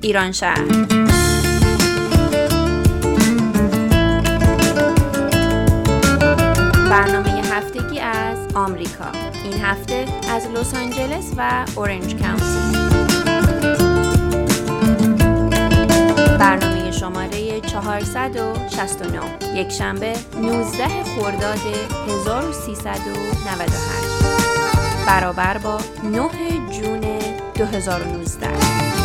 ایران شهر. برنامه هفتگی از آمریکا. این هفته از لس آنجلس و اورنج کانتی برنامه شماره 469 یک شنبه 19 خرداد 1398 برابر با 9 جون 2019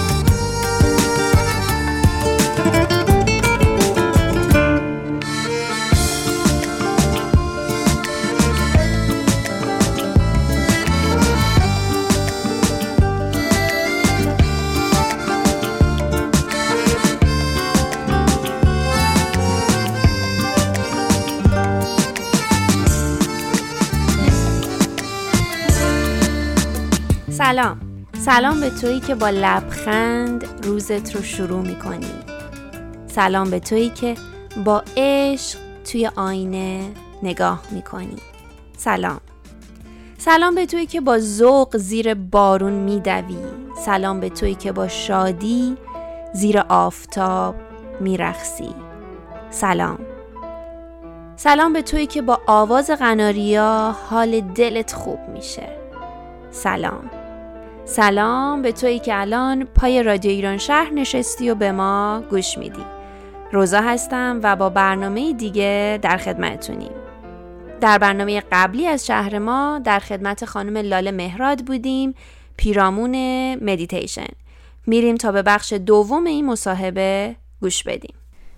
سلام. سلام به تویی که با لبخند روزت رو شروع می‌کنی. سلام به تویی که با عشق توی آینه نگاه می‌کنی. سلام. سلام به تویی که با ذوق زیر بارون میدوی. سلام به تویی که با شادی زیر آفتاب میرخسی سلام. سلام به تویی که با آواز قناریا حال دلت خوب میشه. سلام. سلام به تویی که الان پای رادیو ایران شهر نشستی و به ما گوش میدی. روزا هستم و با برنامه دیگه در خدمتونیم در برنامه قبلی از شهر ما در خدمت خانم لاله مهراد بودیم پیرامون مدیتیشن. میریم تا به بخش دوم این مصاحبه گوش بدیم.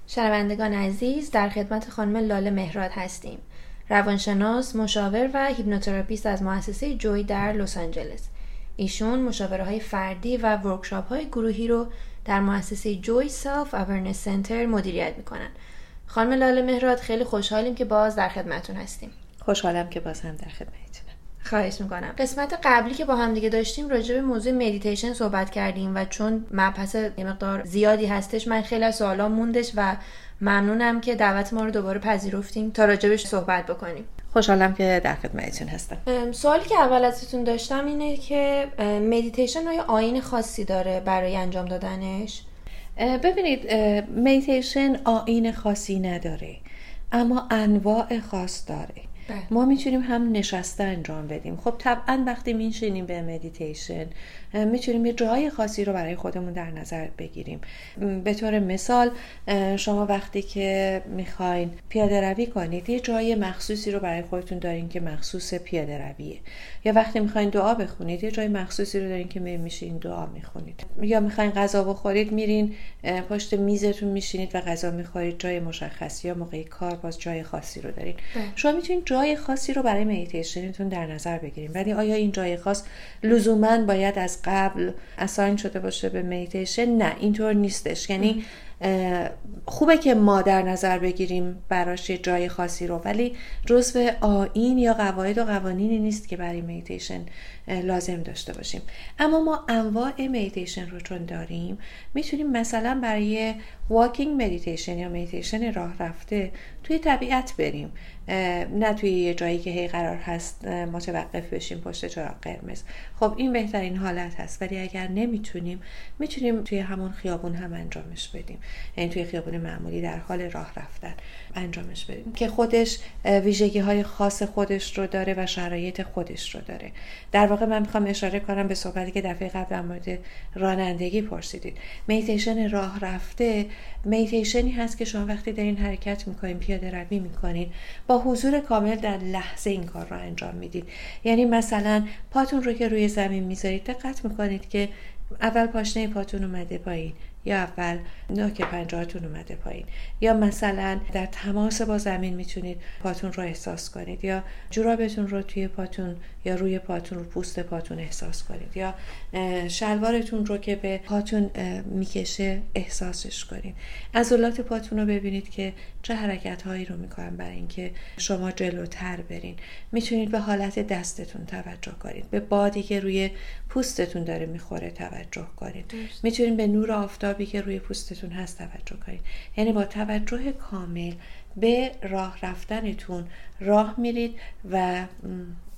شنوندگان عزیز در خدمت خانم لاله مهراد هستیم. روانشناس، مشاور و هیپنوتراپیست از مؤسسه Joy در لس آنجلس. ایشون مشاوره های فردی و workshop های گروهی رو در مؤسسه Joy Self Awareness Center مدیریت می‌کنن. خانم لاله مهراد خیلی خوشحالیم که باز در خدمتون هستیم. خوشحالم که باز هم در خدمتتونم. خواهش می‌کنم قسمت قبلی که با هم دیگه داشتیم راجع به موضوع مدیتیشن صحبت کردیم و چون مبحث یه مقدار زیادی هستش من خیلی از سوالا موندش و ممنونم که دعوت ما رو دوباره پذیرفتین تا راجبش صحبت بکنیم خوشحالم که در خدمتتون هستم. سوالی که اول ازتون داشتم اینه که مدیتیشن آیا آیین خاصی داره برای انجام دادنش؟ ببینید مدیتیشن آیین خاصی نداره اما انواع خاص داره. بله. ما می‌تونیم هم نشسته انجام بدیم. خب طبعا وقتی میشینیم به مدیتیشن می‌تونیم یه جای خاصی رو برای خودمون در نظر بگیریم. به طور مثال شما وقتی که می‌خواین پیاده روی کنید یه جای مخصوصی رو برای خودتون دارین که مخصوص پیاده رویه. یا وقتی می‌خواین دعا بخونید یه جای مخصوصی رو دارین که میشین دعا می‌خونید. یا می‌خواین غذا بخورید میرین پشت میزتون میشینید و غذا می‌خورید جای مشخصی یا موقع کار باز جای خاصی رو دارین. شما می‌تونید جای خاصی رو برای مدیتیشنتون در نظر بگیریم. ولی آیا این جای خاص لزوما باید از قبل assign شده باشه به مدیتیشن نه اینطور نیستش. یعنی خوبه که ما در نظر بگیریم براش یه جای خاصی رو ولی جزو آیین یا قواعد و قوانینی نیست که برای مدیتیشن لازم داشته باشیم. اما ما انواع مدیتیشن رو چون داریم می‌تونیم مثلا برای walking meditation یا مدیتیشن راه رفته توی طبیعت بریم. نه توی یه جایی که هی قرار هست متوقف بشیم پشت چراغ قرمز. خب این بهترین حالت هست. ولی اگر نمی‌تونیم می‌تونیم توی همون خیابون هم انجامش بدیم. یعنی توی خیابون معمولی در حال راه رفتن انجامش بدیم. که خودش ویژگی های خاص خودش رو داره و شرایط خودش رو داره. در واقع من می‌خوام اشاره کنم به صحبتی که دفعه قبل در مورد رانندگی پرسیدید. میتیشن راه رفته میتیشنی هست که شما وقتی دارین حرکت می‌کنین پیاده روی می‌کنین با حضور کامل در لحظه این کار رو انجام می‌دید. یعنی مثلا پاتون رو که روی زمین می‌ذارید دقت می‌کنید که اول پاشنه پاتون اومده پایین. یا اول نوک پنجهاتون اومده پایین. یا مثلا در تماس با زمین می‌تونید پاتون رو احساس کنید. یا جورابتون رو توی پاتون یا روی پاتون رو پوست پاتون احساس کنید. یا شلوارتون رو که به پاتون می‌کشه احساسش کنید. عضلات پاتون رو ببینید که چه حرکت هایی رو می‌کنن برای اینکه شما جلوتر برین. می‌تونید به حالت دستتون توجه کنید. به بادی که روی پوستتون داره می‌خوره توجه کنید. می‌تونید به نور آفتابی که روی پوستتون هست توجه کنید یعنی با توجه کامل به راه رفتنتون راه میرید و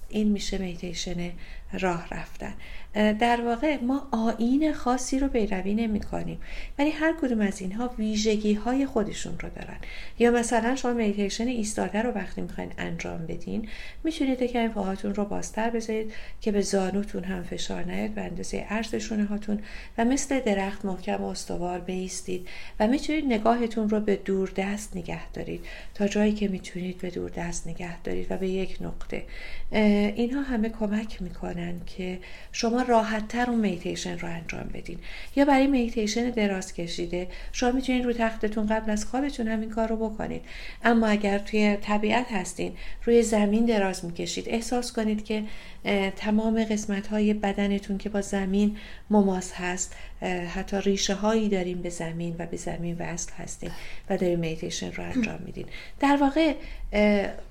این میشه میتیشن راه رفتن. در واقع ما آین خاصی رو پیروی نمی کنیم ولی هر کدوم از اینها ویژگی های خودشون رو دارن. یا مثلا شما میتیشن ایستاده رو وقتی می‌خواین انجام بدین می‌تونید که پاهاتون رو بازتر بذارید که به زانوتون هم فشار نیاد به اندازه عرض شونه هاتون و مثل درخت محکم و استوار بیستید و می‌تونید نگاهتون رو به دور دست نگه دارید. تا جایی که می‌تونید به دور دست نگه دارید و به یک نقطه. اینها همه کمک می‌کنن که شما راحت تر اون میتیشن رو انجام بدین. یا برای میتیشن دراز کشیده شما می‌تونید رو تختتون قبل از خوابتون همین کار رو بکنید اما اگر توی طبیعت هستین روی زمین دراز می‌کشید احساس کنید که تمام قسمت های بدنتون که با زمین مماس هست حتی ریشه هایی داریم به زمین و به زمین وصل هستیم و داریم میتیشن رو انجام میدین در واقع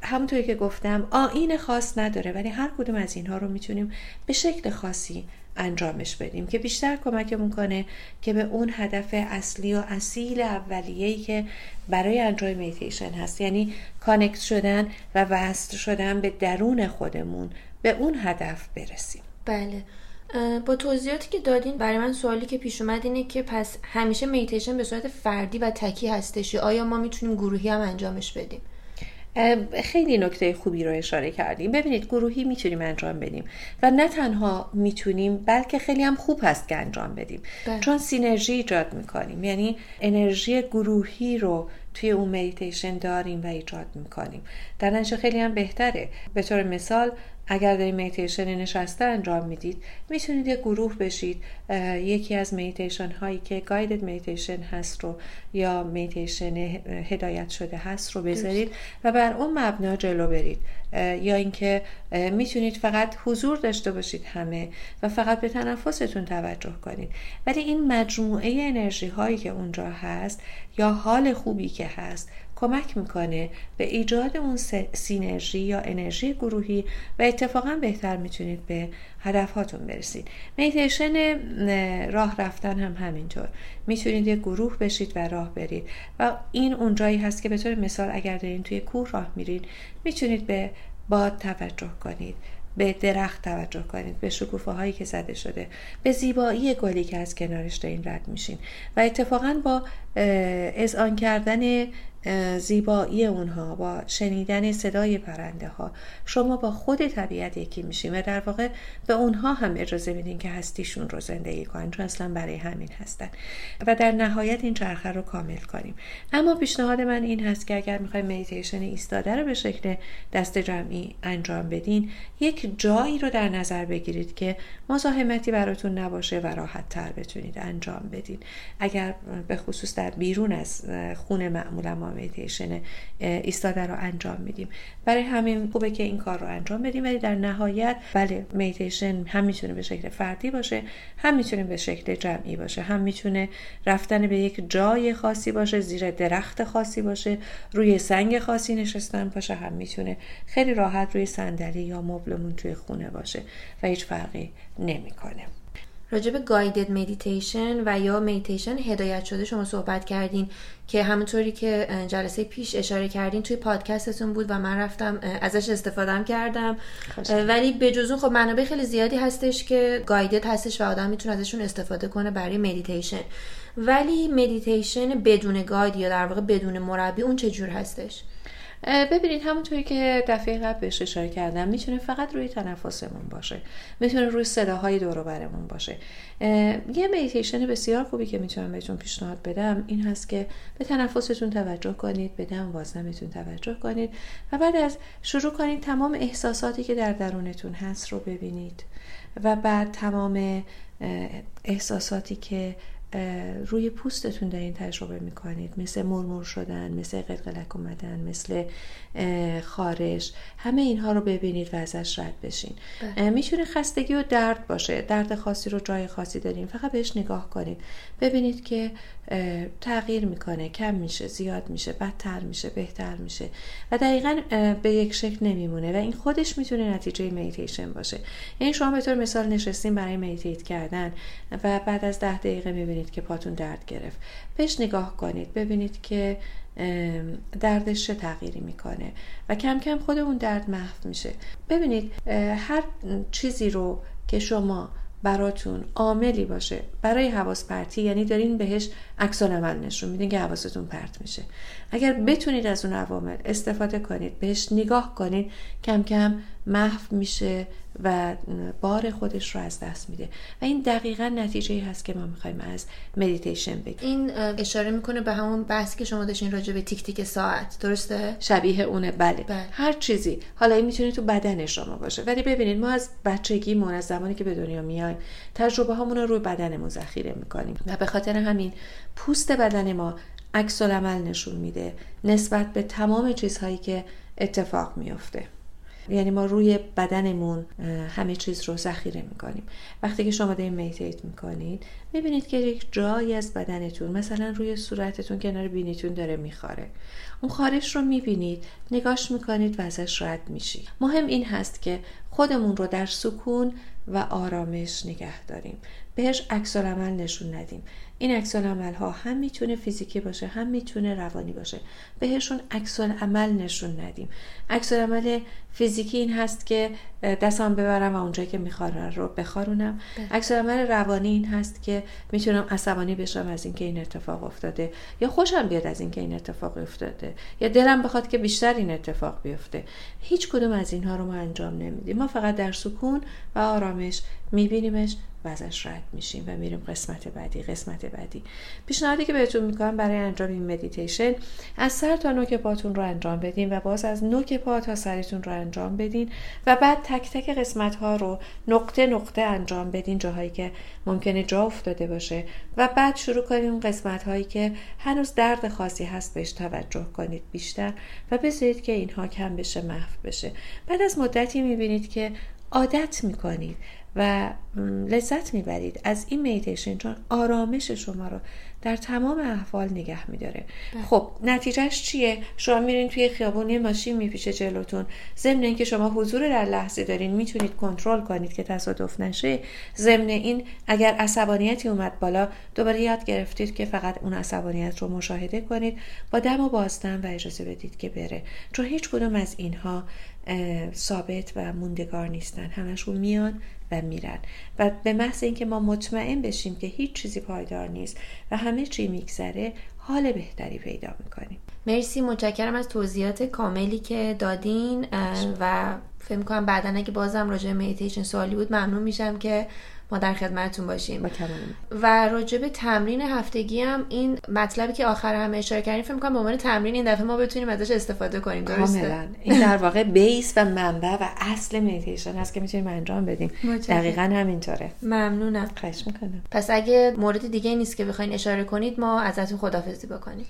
همونطوری که گفتم آین خاص نداره ولی هر کدوم از اینها رو می‌تونیم به شکل خاصی انجامش بدیم که بیشتر کمکمون کنه که به اون هدف اصلی و اصیل اولیه‌ای که برای انجام مدیتیشن هست. یعنی connect شدن و وصل شدن به درون خودمون به اون هدف برسیم. بله. با توضیحاتی که دادین برای من سوالی که پیش اومد اینه که پس همیشه مدیتیشن به صورت فردی و تکی هستش آیا ما می‌تونیم گروهی هم انجامش بدیم؟ خیلی نکته خوبی رو اشاره کردیم. ببینید گروهی می‌تونیم انجام بدیم و نه تنها می‌تونیم بلکه خیلی هم خوب هست که انجام بدیم. بله. چون synergy ایجاد می‌کنیم. یعنی انرژی گروهی رو توی اون مدیتیشن داریم و ایجاد می‌کنیم. در نتیجه خیلی هم بهتره. به طور مثال اگر دارید مدیتیشن نشسته انجام می‌دید می‌تونید یک گروه بشید. یکی از مدیتیشن هایی که guided meditation هست رو یا میتیشن هدایت شده هست رو بذارید و بر اون مبنا جلو برید. یا اینکه می‌تونید فقط حضور داشته باشید همه و فقط به تنفستون توجه کنید. ولی این مجموعه انرژی هایی که اونجا هست یا حال خوبی که هست کمک می‌کنه به ایجاد اون سینرژی یا انرژی گروهی و اتفاقا بهتر می‌تونید به هدفهاتون برسید. میتیشن راه رفتن هم همینطور. می‌تونید یک گروه بشید و راه برید. و این اونجایی هست که به طور مثال اگر دارین توی کوه راه میرید می‌تونید به باد توجه کنید به درخت توجه کنید به شکوفه هایی که زده شده به زیبایی گلی که از کنارش دارین رد میشین. و اتفاقا با آن کردن زیبایی اونها با شنیدن صدای پرنده ها شما با خود طبیعت یکی میشین و در واقع به اونها هم اجازه میدین که هستیشون رو زندگی کنن چون اصلا برای همین هستن. و در نهایت این چرخه رو کامل کنیم. اما پیشنهاد من این هست که اگر می‌خوایم مدیتیشن ایستاده رو به شکل دست جمعی انجام بدین یک جایی رو در نظر بگیرید که مزاحمتی براتون نباشه و راحت تر بتونید انجام بدین. اگر به خصوص در بیرون از خونه معمولا ما مدیتیشن ایستاده رو انجام میدیم. برای همین خوبه که این کار رو انجام بدیم ولی در نهایت بله مدیتیشن هم می‌تونه به شکل فردی باشه هم می‌تونه به شکل جمعی باشه هم می‌تونه رفتن به یک جای خاصی باشه زیر درخت خاصی باشه روی سنگ خاصی نشستن باشه هم می‌تونه خیلی راحت روی صندلی یا مبلمون توی خونه باشه و هیچ فرقی نمی‌کنه. راجع به guided meditation و یا مدیتیشن هدایت شده شما صحبت کردین که همونطوری که جلسه پیش اشاره کردین توی پادکستتون بود و من رفتم ازش استفادهم کردم. ولی به جز خب منابع خیلی زیادی هستش که guided هستش و آدم می‌تونه ازشون استفاده کنه برای مدیتیشن ولی مدیتیشن بدون guide یا در واقع بدون مربی اون چجور هستش؟ ببینید همونطوری که دفعه قبل بهش اشاره کردم می‌تونه فقط روی تنفسمون باشه. می‌تونه روی صداهای دور برمون باشه. یه مدیتیشن بسیار خوبی که می‌تونم بهتون پیشنهاد بدم این هست که به تنفستون توجه کنید به دم وازنمتون توجه کنید و بعد از شروع کنید تمام احساساتی که در درونتون هست رو ببینید. و بعد تمام احساساتی که روی پوستتون دارین تجربه می‌کنید. مثل مرمور شدن مثل قلقلک اومدن مثل خارش. همه اینها رو ببینید و ازش رد بشین. بله. می‌تونه خستگی و درد باشه. درد خاصی رو جای خاصی داریم فقط بهش نگاه کنید. ببینید که تغییر می‌کنه کم میشه زیاد میشه بدتر میشه بهتر میشه و دقیقا به یک شکل نمیمونه و این خودش می‌تونه نتیجه میتیشن باشه. یعنی شما به طور مثال نشستین برای میتیت کردن و بعد از ده دقیقه می‌بینید که پاتون درد گرفت. بهش نگاه کنید ببینید که دردش چه تغییری می‌کنه و کم کم خود اون درد محو میشه. ببینید هر چیزی رو که شما براتون عاملی باشه. برای حواس پرتی یعنی دارین بهش عکس‌العمل نشون میدین که حواستون پرت میشه. اگر بتونید از اون عوامل استفاده کنید بهش نگاه کنید کم کم محو میشه و بار خودش رو از دست میده. و این دقیقا نتیجه هست که ما می‌خوایم از مدیتیشن بگیم. این اشاره می‌کنه به همون بحثی که شما داشتین راجع به تیک تیک ساعت درسته؟ شبیه اونه. بله, بله. هر چیزی. حالا این می‌تونه تو بدن شما باشه. ولی ببینید ما از بچگیمون از زمانی که به دنیا میایم تجربه هامون رو روی بدنمون ذخیره می‌کنیم. و به خاطر همین پوست بدن ما عکس عمل نشون میده نسبت به تمام چیزهایی که اتفاق میفته یعنی ما روی بدنمون همه چیز رو ذخیره می‌کنیم. وقتی که شما دارین میتیت می‌کنید می‌بینید که یک جایی از بدنتون مثلا روی صورتتون کنار بینیتون داره میخاره اون خارش رو می‌بینید نگاش می‌کنید و ازش رد میشی مهم این هست که خودمون رو در سکون و آرامش نگه داریم. بهش عکس نشون ندیم. این عکس عمل ها هم می‌تونه فیزیکی باشه هم می‌تونه روانی باشه. بهشون عکس عمل نشون ندیم. عکس عمل فیزیکی این هست که دستم ببرم و اونجایی که میخوارم رو بخارونم. بله. عکس عمل روانی این هست که می‌تونم عصبانی بشم از اینکه این اتفاق افتاده یا خوشم بیاد از اینکه این اتفاق افتاده یا دلم بخواد که بیشتر این اتفاق بیفته. هیچ کدوم از اینها رو ما انجام نمیدیم. ما فقط در سکون و آرامش میبینیمش و ازش رد میشیم و میریم قسمت بعدی قسمت بعدی. پیشنهادی که بهتون می‌کنم برای انجام این مدیتیشن از سر تا نوک پاتون رو انجام بدین و باز از نوک پا تا سرتون رو انجام بدین و بعد تک تک قسمت ها رو نقطه نقطه انجام بدین جاهایی که ممکنه جا افتاده باشه و بعد شروع کنید اون قسمت هایی که هنوز درد خاصی هست بهش توجه کنید بیشتر و بذارید که اینها کم بشه محو بشه. بعد از مدتی می‌بینید که عادت می‌کنید و لذت می‌برید از این میتیشن چون آرامش شما رو در تمام احوال نگه میداره. بله. خب نتیجهش چیه؟ شما میرین توی خیابون ماشین میپیشه جلوتون. ضمن اینکه شما حضور در لحظه دارین می‌تونید کنترل کنید که تصادف نشه. ضمن این اگر عصبانیتی اومد بالا دوباره یاد گرفتید که فقط اون عصبانیت رو مشاهده کنید. با دم و بازدم و اجازه بدید که بره. چون هیچ کدوم از اینها ثابت و موندگار نیستن. همشون میان و میرن. و به محض اینکه ما مطمئن بشیم که هیچ چیزی پایدار نیست و همه چی میگذره حال بهتری پیدا می‌کنیم. مرسی. متشکرم از توضیحات کاملی که دادین. و فکر کنم بعدا اگه بازم راجع مدیتیشن سوالی بود ممنون میشم که ما در خدمتتون باشیم. و راجع به تمرین هفتگی هم این مطلبی که آخر هم اشاره کردیم فکر کنم به عنوان تمرین این دفعه ما بتونیم ازش استفاده کنیم درسته؟ این در واقع base و منبع و اصل مدیتیشن هست که می‌تونیم انجام بدیم. دقیقا همینطوره. ممنونم. خواهش می‌کنم. پس اگه مورد دیگه نیست که بخواین اشاره کنید ما ازتون خدافظی بکنیم.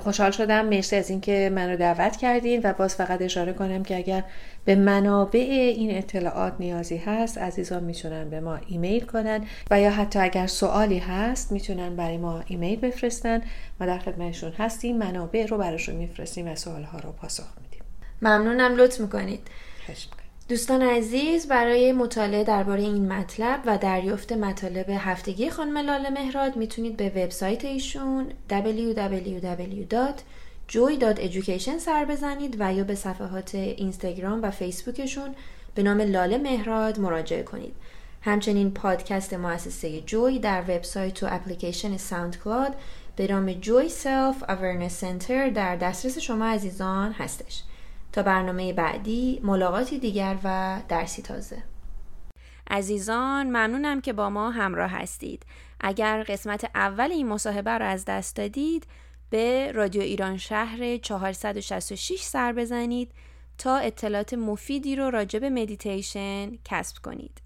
خوشحال شدم. مرسی از اینکه منو دعوت کردین و باز فقط اشاره کنم که اگر به منابع این اطلاعات نیازی هست عزیزان می‌تونن به ما ایمیل کنن و یا حتی اگر سوالی هست می‌تونن برای ما ایمیل بفرستن. ما در خدمتشون هستیم. منابع رو براشون میفرستیم و سوالها رو پاسخ میدیم. ممنونم. لطف می‌کنید. دوستان عزیز برای مطالعه درباره این مطلب و دریافت مطالب هفتگی خانم لاله مهراد می‌تونید به وبسایت ایشون www.joy.education سر بزنید و یا به صفحات اینستاگرام و فیسبوکشون به نام لاله مهراد مراجعه کنید. همچنین پادکست مؤسسه Joy در وبسایت و اپلیکیشن SoundCloud به نام Joy Self Awareness Center در دسترس شما عزیزان هستش. تا برنامه بعدی ملاقاتی دیگر و درسی تازه. عزیزان ممنونم که با ما همراه هستید. اگر قسمت اول این مصاحبه را از دست دادید به رادیو ایران شهر 466 سر بزنید تا اطلاعات مفیدی رو راجع به مدیتیشن کسب کنید.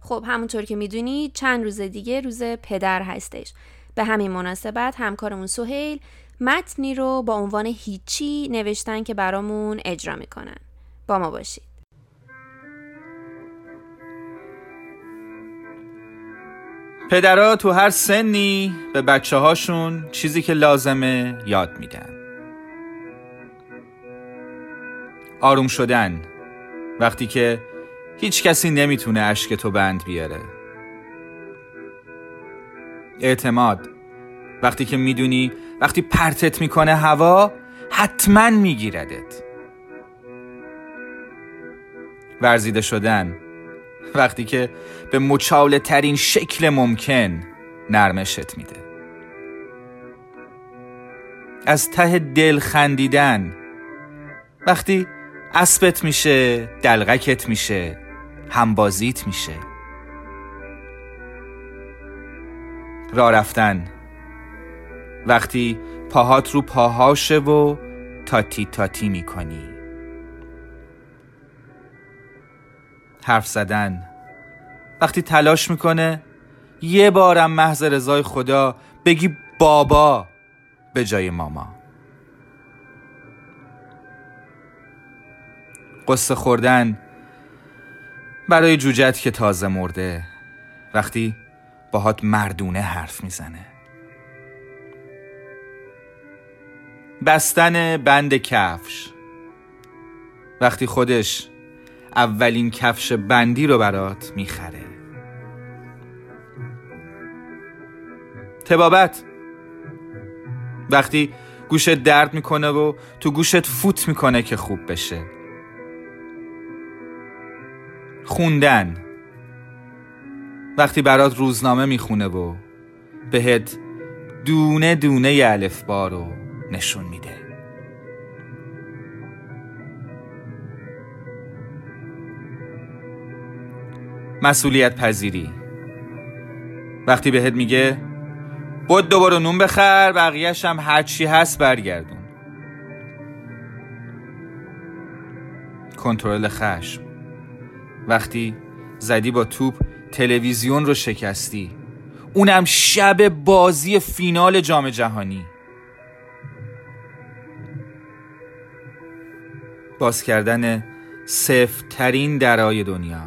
خب همونطور که می‌دونید چند روز دیگه روز پدر هستش. به همین مناسبت همکارمون سهیل متنی رو با عنوان هیچی نوشتن که برامون اجرا می‌کنن. با ما باشید. پدرها تو هر سنی به بچه هاشون چیزی که لازمه یاد میدن. آروم شدن. وقتی که هیچ کسی نمی‌تونه اشک تو بند بیاره. اعتماد. وقتی که می‌دونی وقتی پرتت می‌کنه هوا حتما میگیردت. ورزیده شدن. وقتی که به مچاله ترین شکل ممکن نرمشت میده. از ته دل خندیدن. وقتی اسبت میشه دلغکت میشه همبازیت میشه. را رفتن. وقتی پاهات رو پاهاشه و تاتی تاتی می‌کنی. حرف زدن. وقتی تلاش می‌کنه یه بارم محض رضای خدا بگی بابا به جای ماما. قصه خوردن برای جوجت که تازه مرده. وقتی باهات مردونه حرف می‌زنه. بستن بند کفش. وقتی خودش اولین کفش بندی رو برات می‌خره. تبابت. وقتی گوشت درد می‌کنه و تو گوشت فوت می‌کنه که خوب بشه. خوندن. وقتی برات روزنامه می‌خونه و بهت دونه دونه الفبا رو نشون میده. مسئولیت پذیری. وقتی بهت میگه بود دوباره نون بخر بقیهش هم هرچی هست برگردون. کنترل خشم. وقتی زدی با توپ تلویزیون رو شکستی. اونم شب بازی فینال جام جهانی. باز کردن سفترین درای دنیا.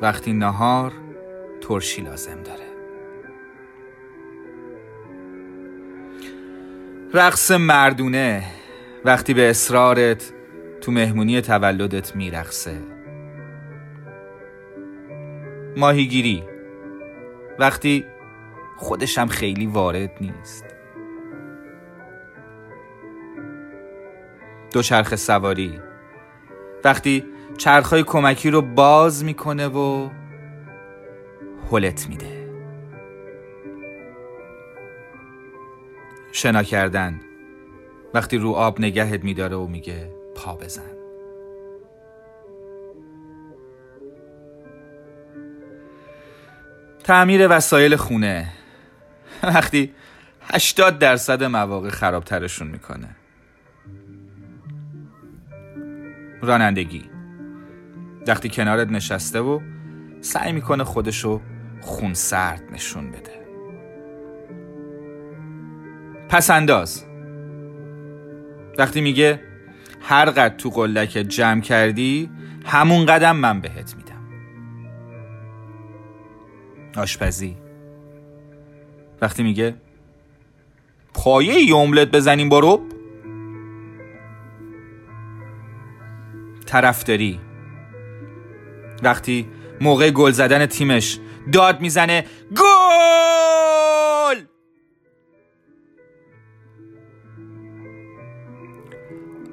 وقتی نهار ترشی لازم داره. رقص مردونه وقتی به اصرارت تو مهمونی تولدت میرقصه. ماهیگیری. وقتی خودشم خیلی وارد نیست. دوچرخه سواری. وقتی چرخهای کمکی رو باز می‌کنه و هلت میده. شنا کردن. وقتی رو آب نگهت میداره و میگه پا بزن. تعمیر وسایل خونه. وقتی 80 درصد مواقع خرابترشون می‌کنه. رانندگی. وقتی کنارت نشسته و سعی می‌کنه خودشو خون سرد نشون بده. پس انداز وقتی میگه هر قد تو قلک جمع کردی همون قدم من بهت میدم. آشپزی. وقتی میگه پایه ای املت بزنیم با رب؟ طرفداری. وقتی موقع گل زدن تیمش داد می‌زنه گل!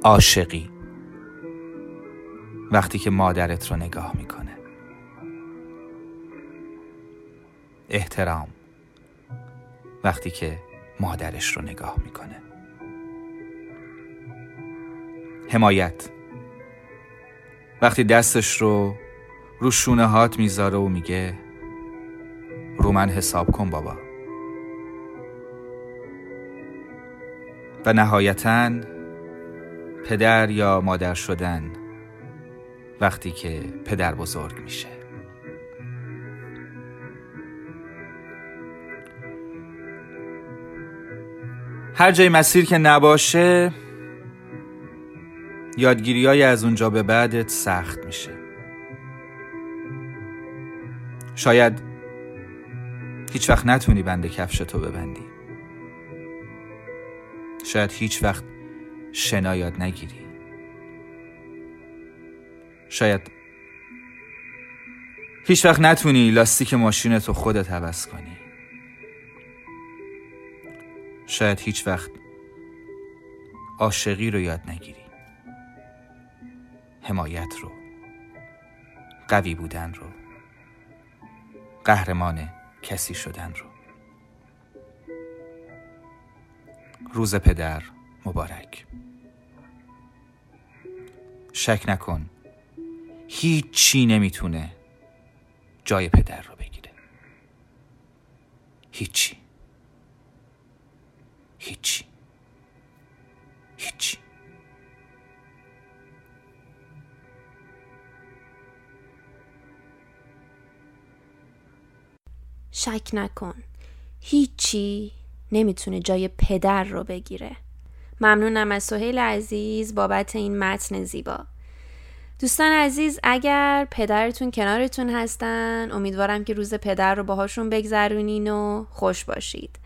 عاشقی. وقتی که مادرت رو نگاه می‌کنه. احترام. وقتی که مادرش رو نگاه می‌کنه. حمایت. وقتی دستش رو رو شونه هات می‌ذاره و میگه رو من حساب کن بابا. و نهایتا پدر یا مادر شدن وقتی که پدر بزرگ میشه. هر جای مسیر که نباشه یادگیری های از اونجا به بعدت سخت میشه. شاید هیچ وقت نتونی بند کفش تو ببندی. شاید هیچ وقت شنا یاد نگیری. شاید هیچ وقت نتونی لاستیک ماشین تو خودت عوض کنی. شاید هیچ وقت عاشقی رو یاد نگیری. حمایت رو قوی بودن رو قهرمان کسی شدن رو. روز پدر مبارک. شک نکن هیچی نمی‌تونه جای پدر رو بگیره. هیچی. هیچی هیچی شک نکن. هیچی نمی‌تونه جای پدر رو بگیره. ممنونم از سهیل عزیز بابت این متن زیبا. دوستان عزیز اگر پدرتون کنارتون هستن امیدوارم که روز پدر رو باهاشون بگذرونین و خوش باشید.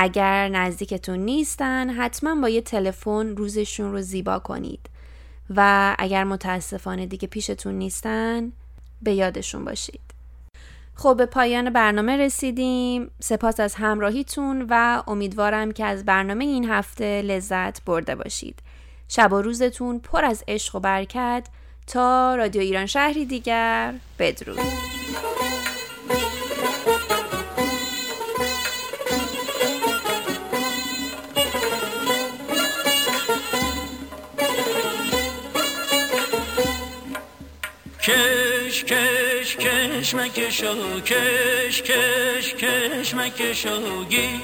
اگر نزدیکتون نیستن حتما با یه تلفن روزشون رو زیبا کنید. و اگر متاسفانه دیگه پیشتون نیستن به یادشون باشید. خب به پایان برنامه رسیدیم. سپاس از همراهیتون و امیدوارم که از برنامه این هفته لذت برده باشید. شب و روزتون پر از عشق و برکت. تا رادیو ایران شهری دیگر بدرود. کش کش کش مکشو کش کش کش مکشو گی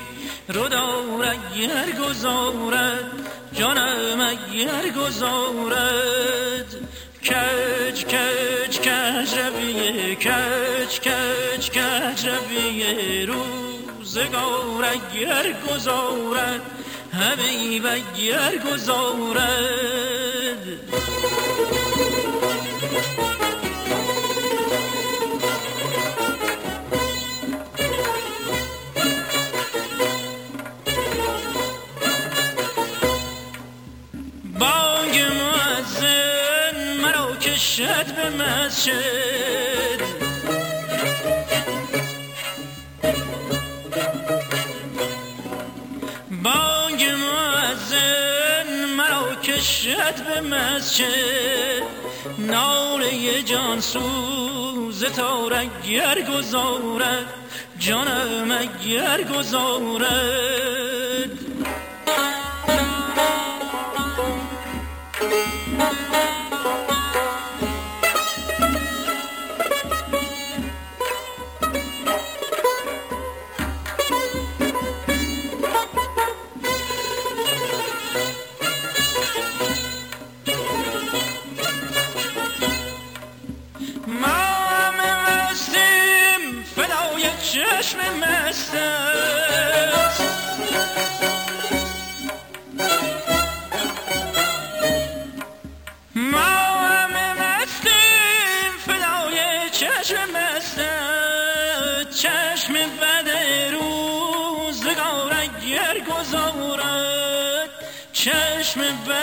رو دار اگر گذارد جانم اگر گذارد کج کج کج رویه کج کج کج رویه روزگار اگر گذارد حبیب اگر گذارد کشد به مسجد. بانگ مؤذن مرا کشد به مسجد. ناله جان سوز تا اگر گذارد. جانم اگر گذارد. ما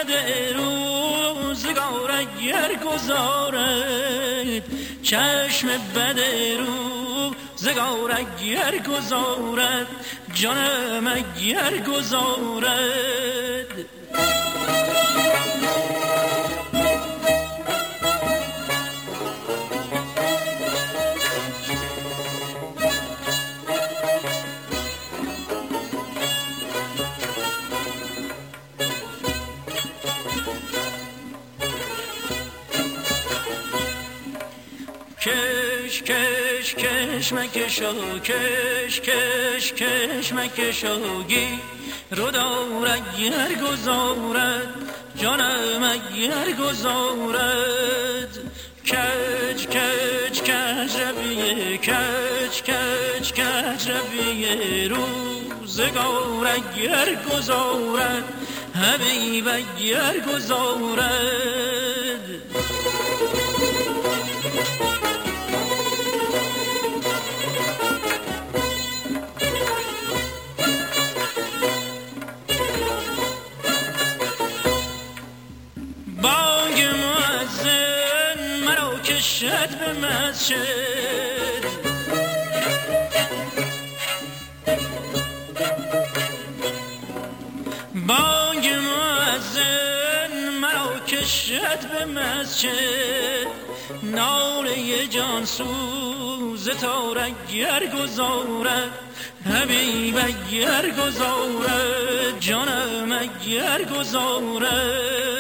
بد روزگار اگر گذارد چشم بد روزگار اگر گذارد جانم اگر گذارد کش کش کش مکشو کش کش کش مکشوگی رو دار اگر گذارد جانم اگر گذارد کج کج کج رویه کج کج کج رویه روزگار اگر گذارد حبیب اگر گذارد مرا کشد به مسجد. بانگ معزن مرا کشد به مسجد. ناله جان سوز تا اگر گذارد. حبیب اگر گذارد جانم اگر گذارد.